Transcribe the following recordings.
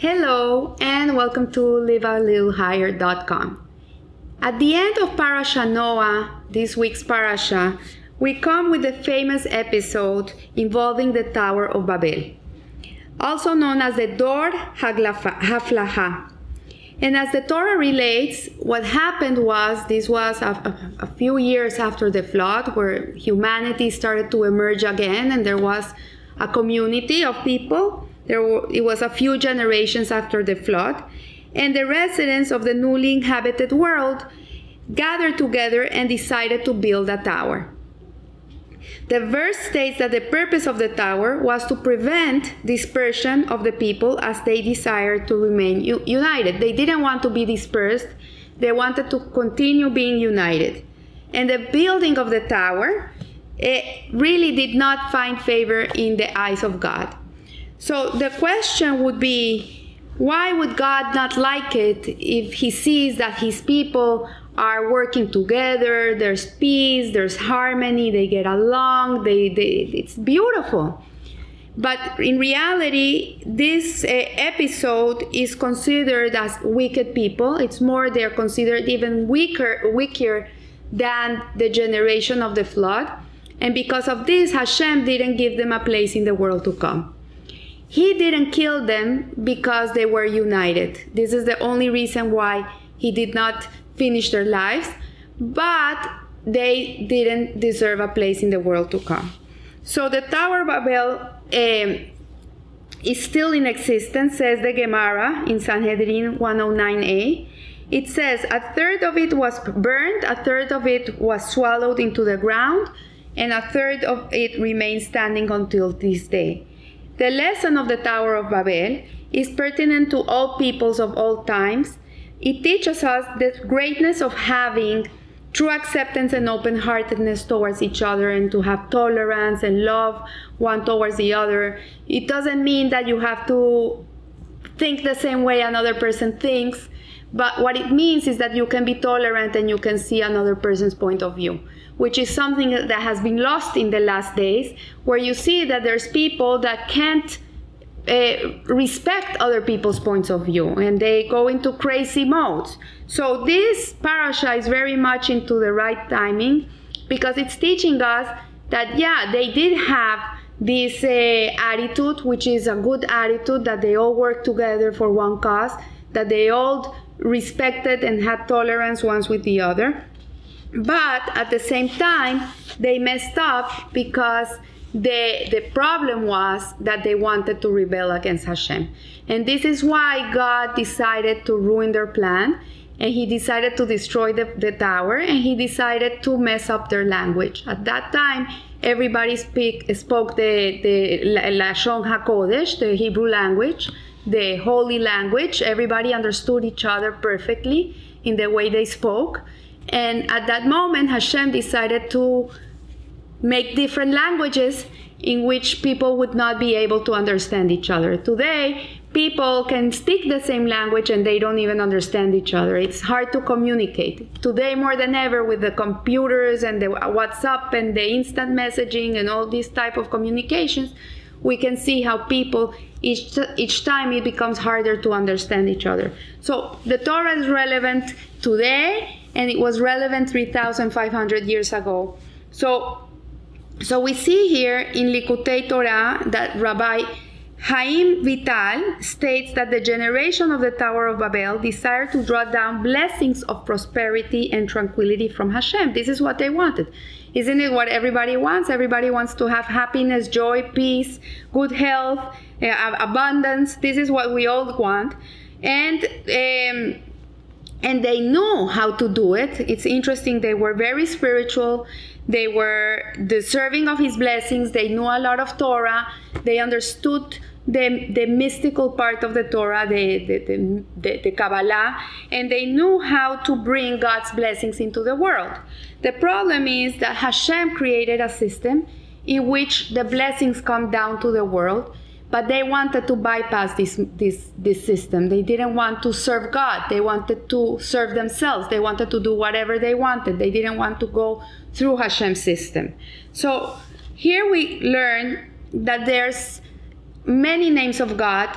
Hello, and welcome to livealittlehigher.com. At the end of Parasha Noah, this week's Parasha, we come with the famous episode involving the Tower of Babel, also known as the Dor Haflaha. And as the Torah relates, what happened was this was a, a, a, few years after the flood, where humanity started to emerge again, and there was a community of people there were, it was a few generations after the flood, and the residents of the newly inhabited world gathered together and decided to build a tower. The verse states that the purpose of the tower was to prevent dispersion of the people as they desired to remain united. They didn't want to be dispersed, they wanted to continue being united. And the building of the tower it really did not find favor in the eyes of God. So the question would be why would God not like it if he sees that his people are working together, there's peace, there's harmony, they get along, they, they it's beautiful. But in reality, this uh, episode is considered as wicked people. It's more they're considered even weaker, weaker than the generation of the flood. And because of this, Hashem didn't give them a place in the world to come. He didn't kill them because they were united. This is the only reason why he did not finish their lives, but they didn't deserve a place in the world to come. So the Tower of Babel um, is still in existence, says the Gemara in Sanhedrin 109a. It says, A third of it was burned, a third of it was swallowed into the ground, and a third of it remains standing until this day. The lesson of the Tower of Babel is pertinent to all peoples of all times. It teaches us the greatness of having true acceptance and open heartedness towards each other and to have tolerance and love one towards the other. It doesn't mean that you have to think the same way another person thinks, but what it means is that you can be tolerant and you can see another person's point of view which is something that has been lost in the last days, where you see that there's people that can't uh, respect other people's points of view and they go into crazy modes. So this parasha is very much into the right timing because it's teaching us that yeah, they did have this uh, attitude, which is a good attitude that they all work together for one cause, that they all respected and had tolerance ones with the other. But at the same time, they messed up because the, the problem was that they wanted to rebel against Hashem. And this is why God decided to ruin their plan. And he decided to destroy the, the tower and he decided to mess up their language. At that time, everybody speak, spoke the, the Lashon HaKodesh, the Hebrew language, the holy language. Everybody understood each other perfectly in the way they spoke. And at that moment, Hashem decided to make different languages in which people would not be able to understand each other. Today, people can speak the same language and they don't even understand each other. It's hard to communicate. Today, more than ever, with the computers and the WhatsApp and the instant messaging and all these type of communications, we can see how people each, each time it becomes harder to understand each other. So the Torah is relevant today and it was relevant 3,500 years ago. So, so we see here in Likutei Torah that Rabbi Haim Vital states that the generation of the Tower of Babel desired to draw down blessings of prosperity and tranquility from Hashem. This is what they wanted. Isn't it what everybody wants? Everybody wants to have happiness, joy, peace, good health, uh, abundance. This is what we all want. And um, and they know how to do it. It's interesting. They were very spiritual. They were deserving of his blessings. They knew a lot of Torah. They understood the, the mystical part of the Torah, the, the, the, the, the Kabbalah, and they knew how to bring God's blessings into the world. The problem is that Hashem created a system in which the blessings come down to the world but they wanted to bypass this, this, this system. They didn't want to serve God. They wanted to serve themselves. They wanted to do whatever they wanted. They didn't want to go through Hashem's system. So here we learn that there's many names of God,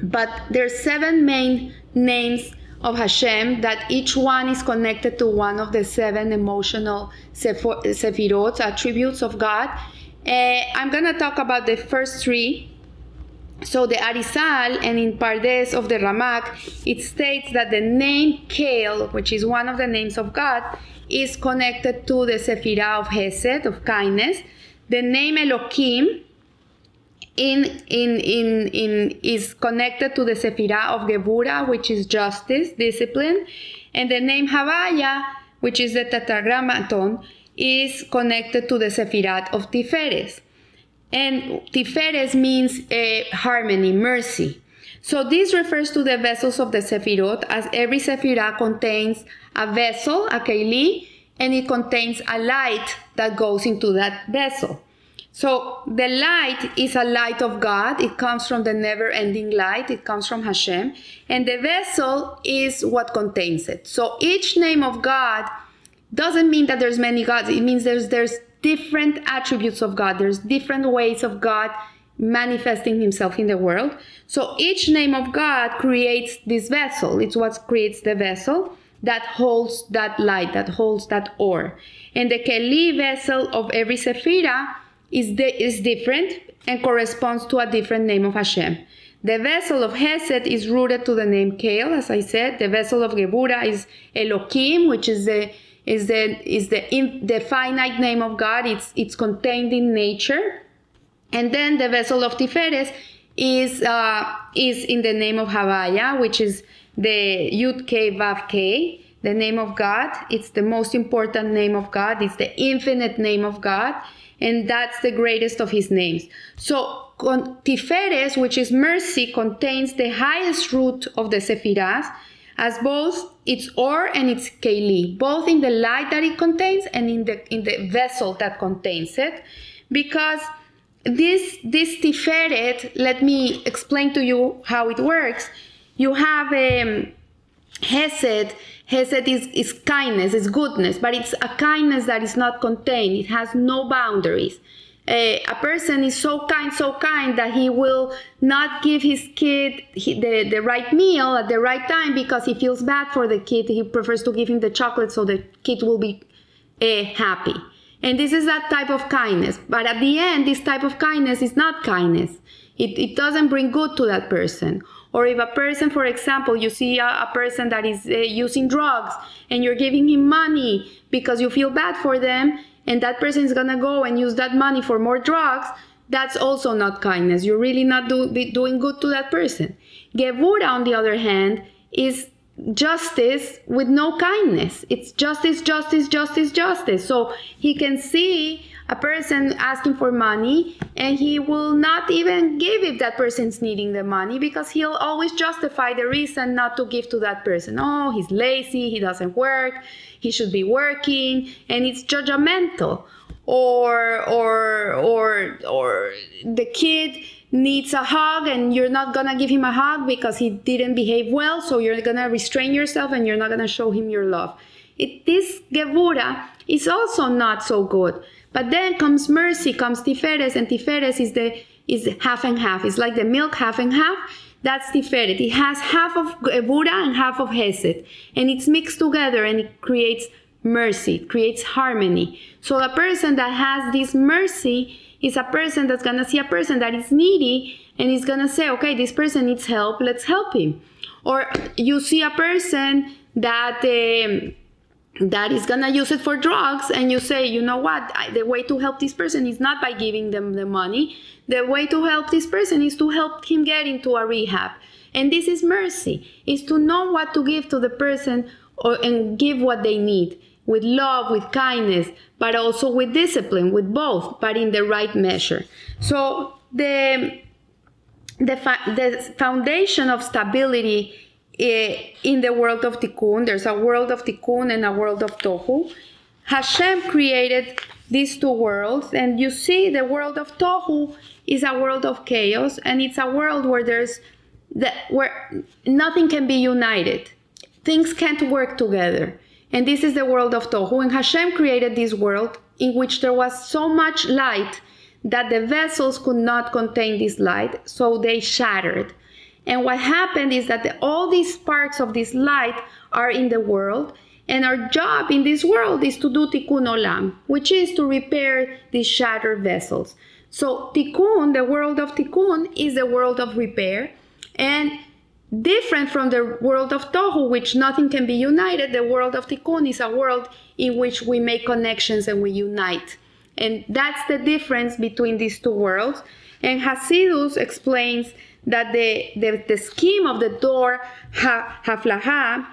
but there's seven main names of Hashem that each one is connected to one of the seven emotional sefirot, attributes of God. Uh, I'm to talk about the first three. So the Arizal and in Pardes of the Ramak, it states that the name Kel, which is one of the names of God, is connected to the Sephirah of Hesed, of kindness. The name Elohim in, in, in, in, is connected to the Sephirah of Gebura, which is justice, discipline. And the name Havaya, which is the Tetragrammaton, is connected to the Sephirat of Tiferes. And Tiferes means uh, harmony, mercy. So this refers to the vessels of the Sephirot, as every Sephirah contains a vessel, a keli, and it contains a light that goes into that vessel. So the light is a light of God. It comes from the never ending light. It comes from Hashem. And the vessel is what contains it. So each name of God doesn't mean that there's many gods. It means there's, there's different attributes of God. There's different ways of God manifesting himself in the world. So each name of God creates this vessel. It's what creates the vessel that holds that light, that holds that ore. And the Keli vessel of every Sephira is, is different and corresponds to a different name of Hashem. The vessel of Hesed is rooted to the name Kel, as I said. The vessel of Gebura is Elohim, which is the is the is the in, the finite name of God. It's it's contained in nature, and then the vessel of Tiferes is uh, is in the name of Havaya, which is the Yud K Vav K, the name of God. It's the most important name of God. It's the infinite name of God and that's the greatest of his names. So Tiferes, which is mercy, contains the highest root of the Sephiras, as both its ore and its keli, both in the light that it contains and in the in the vessel that contains it, because this this Tiferet, let me explain to you how it works. You have um, Hesed Hesed is, is kindness, is goodness, but it's a kindness that is not contained. It has no boundaries. Uh, a person is so kind, so kind that he will not give his kid the, the right meal at the right time because he feels bad for the kid. He prefers to give him the chocolate so the kid will be uh, happy. And this is that type of kindness. But at the end, this type of kindness is not kindness. It, it doesn't bring good to that person. Or if a person, for example, you see a, a person that is uh, using drugs and you're giving him money because you feel bad for them, and that person is gonna go and use that money for more drugs, that's also not kindness. You're really not do, doing good to that person. Gevura, on the other hand, is justice with no kindness. It's justice, justice, justice, justice. So he can see a person asking for money and he will not even give if that person's needing the money because he'll always justify the reason not to give to that person. Oh, he's lazy, he doesn't work, he should be working, and it's judgmental. Or or or or the kid needs a hug and you're not gonna give him a hug because he didn't behave well, so you're gonna restrain yourself and you're not gonna show him your love. It, this gevura is also not so good but then comes mercy, comes Tiferes, and Tiferes is the is half and half. It's like the milk half and half. That's Tiferet. It has half of Gebura and half of Hesed. And it's mixed together and it creates mercy, it creates harmony. So a person that has this mercy is a person that's gonna see a person that is needy and is gonna say, okay, this person needs help, let's help him. Or you see a person that um, that is gonna use it for drugs and you say you know what? The way to help this person is not by giving them the money. The way to help this person is to help him get into a rehab. And this is mercy is to know what to give to the person or, and give what they need with love with kindness but also with discipline with both but in the right measure. So the the, the foundation of stability Eh, in the world of tikkun. There's a world of tikkun and a world of tohu. Hashem created these two worlds, and you see the world of tohu is a world of chaos, and it's a world where there's the, where nothing can be united. Things can't work together. And this is the world of tohu. And Hashem created this world in which there was so much light that the vessels could not contain this light, so they shattered. And what happened is that the, all these sparks of this light are in the world. And our job in this world is to do tikkun olam, which is to repair these shattered vessels. So tikkun, the world of tikkun, is the world of repair. And different from the world of tohu, which nothing can be united, the world of tikkun is a world in which we make connections and we unite. And that's the difference between these two worlds. And Hasidus explains that the, the, the scheme of the Dor Haflaha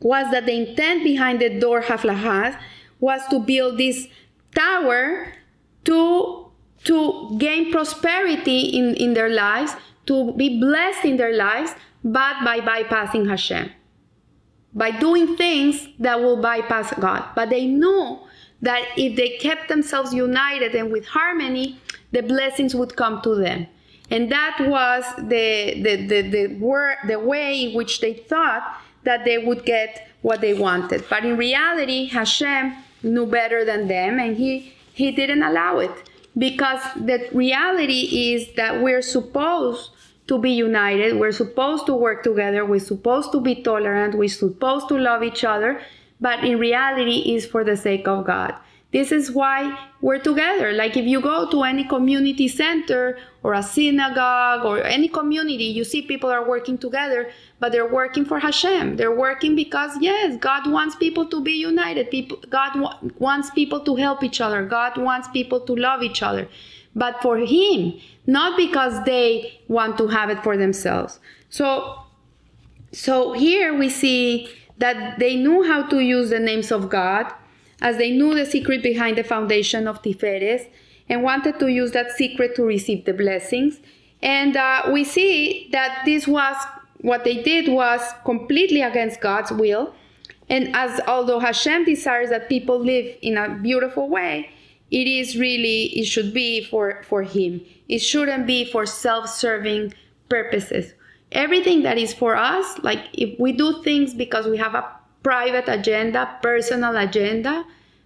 was that the intent behind the Dor Haflaha was to build this tower to, to gain prosperity in, in their lives, to be blessed in their lives, but by bypassing Hashem. By doing things that will bypass God. But they knew that if they kept themselves united and with harmony, the blessings would come to them. And that was the, the, the, the, the way in which they thought that they would get what they wanted. But in reality, Hashem knew better than them and he, he didn't allow it. Because the reality is that we're supposed to be united, we're supposed to work together, we're supposed to be tolerant, we're supposed to love each other, but in reality is for the sake of God. This is why we're together. Like if you go to any community center or a synagogue or any community, you see people are working together, but they're working for Hashem. They're working because yes, God wants people to be united. People, God wa- wants people to help each other. God wants people to love each other. But for Him, not because they want to have it for themselves. So, so here we see that they knew how to use the names of God as they knew the secret behind the foundation of Tiferes and wanted to use that secret to receive the blessings. And uh, we see that this was what they did was completely against God's will. And as although Hashem desires that people live in a beautiful way, it is really it should be for for Him. It shouldn't be for self-serving purposes. Everything that is for us, like if we do things because we have a private agenda, personal agenda,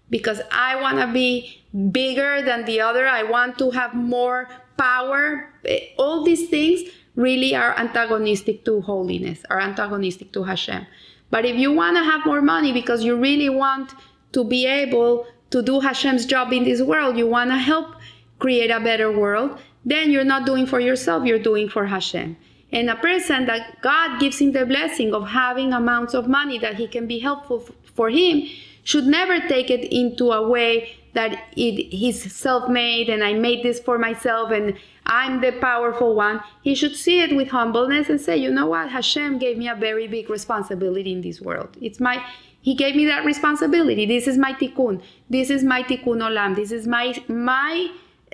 because I want to be bigger than the other. I want to have more power. Eh, all these things really are antagonistic to holiness, are antagonistic to Hashem. But if you want to have more money because you really want to be able to do Hashem's job in this world, you want to help create a better world, then you're not doing for yourself, you're doing for Hashem. And a person that God gives him the blessing of having amounts of money that he can be helpful for him should never take it into a way that it, he's self-made and I made this for myself and I'm the powerful one. He should see it with humbleness and say, you know what, Hashem gave me a very big responsibility in this world. It's my he gave me that responsibility. This is my tikkun. This is my tikkun olam. This is my my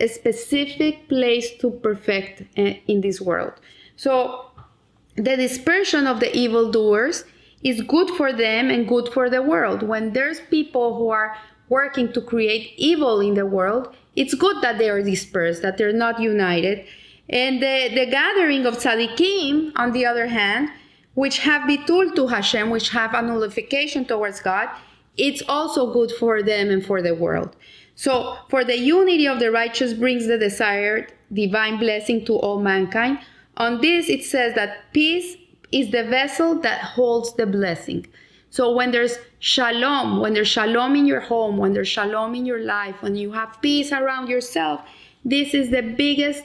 specific place to perfect eh, in this world. So the dispersion of the evildoers is good for them and good for the world. When there's people who are working to create evil in the world, it's good that they are dispersed, that they're not united. And the, the gathering of tzaddikim, on the other hand, which have bitul to Hashem, which have a nullification towards God, it's also good for them and for the world. So, for the unity of the righteous brings the desired divine blessing to all mankind, on this, it says that peace is the vessel that holds the blessing. So when there's shalom, when there's shalom in your home, when there's shalom in your life, when you have peace around yourself, this is the biggest,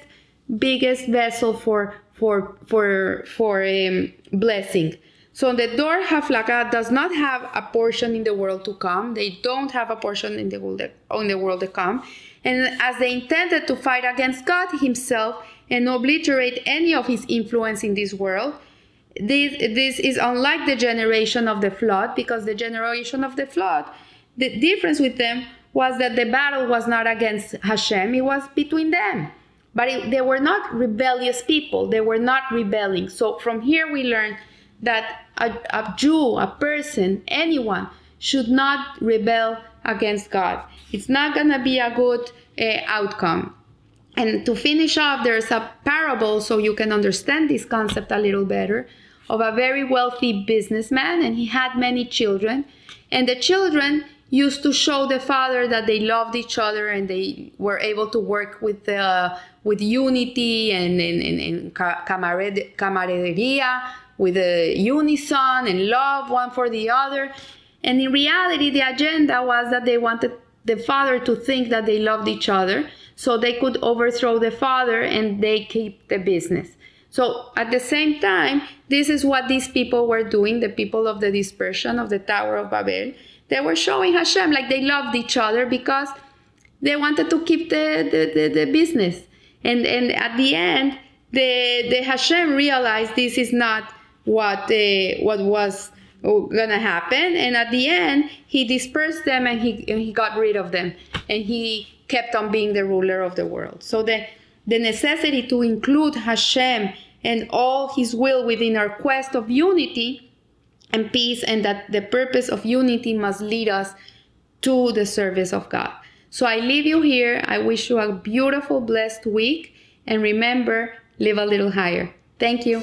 biggest vessel for for for for um, blessing. So the Dor Haflaga does not have a portion in the world to come. They don't have a portion in the world in the world to come. And as they intended to fight against God Himself, and obliterate any of his influence in this world. This, this is unlike the generation of the flood, because the generation of the flood, the difference with them was that the battle was not against Hashem, it was between them. But it, they were not rebellious people, they were not rebelling. So from here we learn that a, a Jew, a person, anyone should not rebel against God. It's not going to be a good uh, outcome. And to finish off, there's a parable so you can understand this concept a little better of a very wealthy businessman, and he had many children. And the children used to show the father that they loved each other and they were able to work with uh, with unity and, and, and, and camarade, camaraderia, with a unison and love one for the other. And in reality, the agenda was that they wanted the father to think that they loved each other so they could overthrow the father and they keep the business. So at the same time, this is what these people were doing, the people of the dispersion of the Tower of Babel. They were showing Hashem like they loved each other because they wanted to keep the, the, the, the business. And, and at the end, the, the Hashem realized this is not what, uh, what was gonna happen. And at the end, he dispersed them and he, and he got rid of them. And he kept on being the ruler of the world. So the, the necessity to include Hashem and all his will within our quest of unity and peace, and that the purpose of unity must lead us to the service of God. So I leave you here. I wish you a beautiful, blessed week. And remember, live a little higher. Thank you.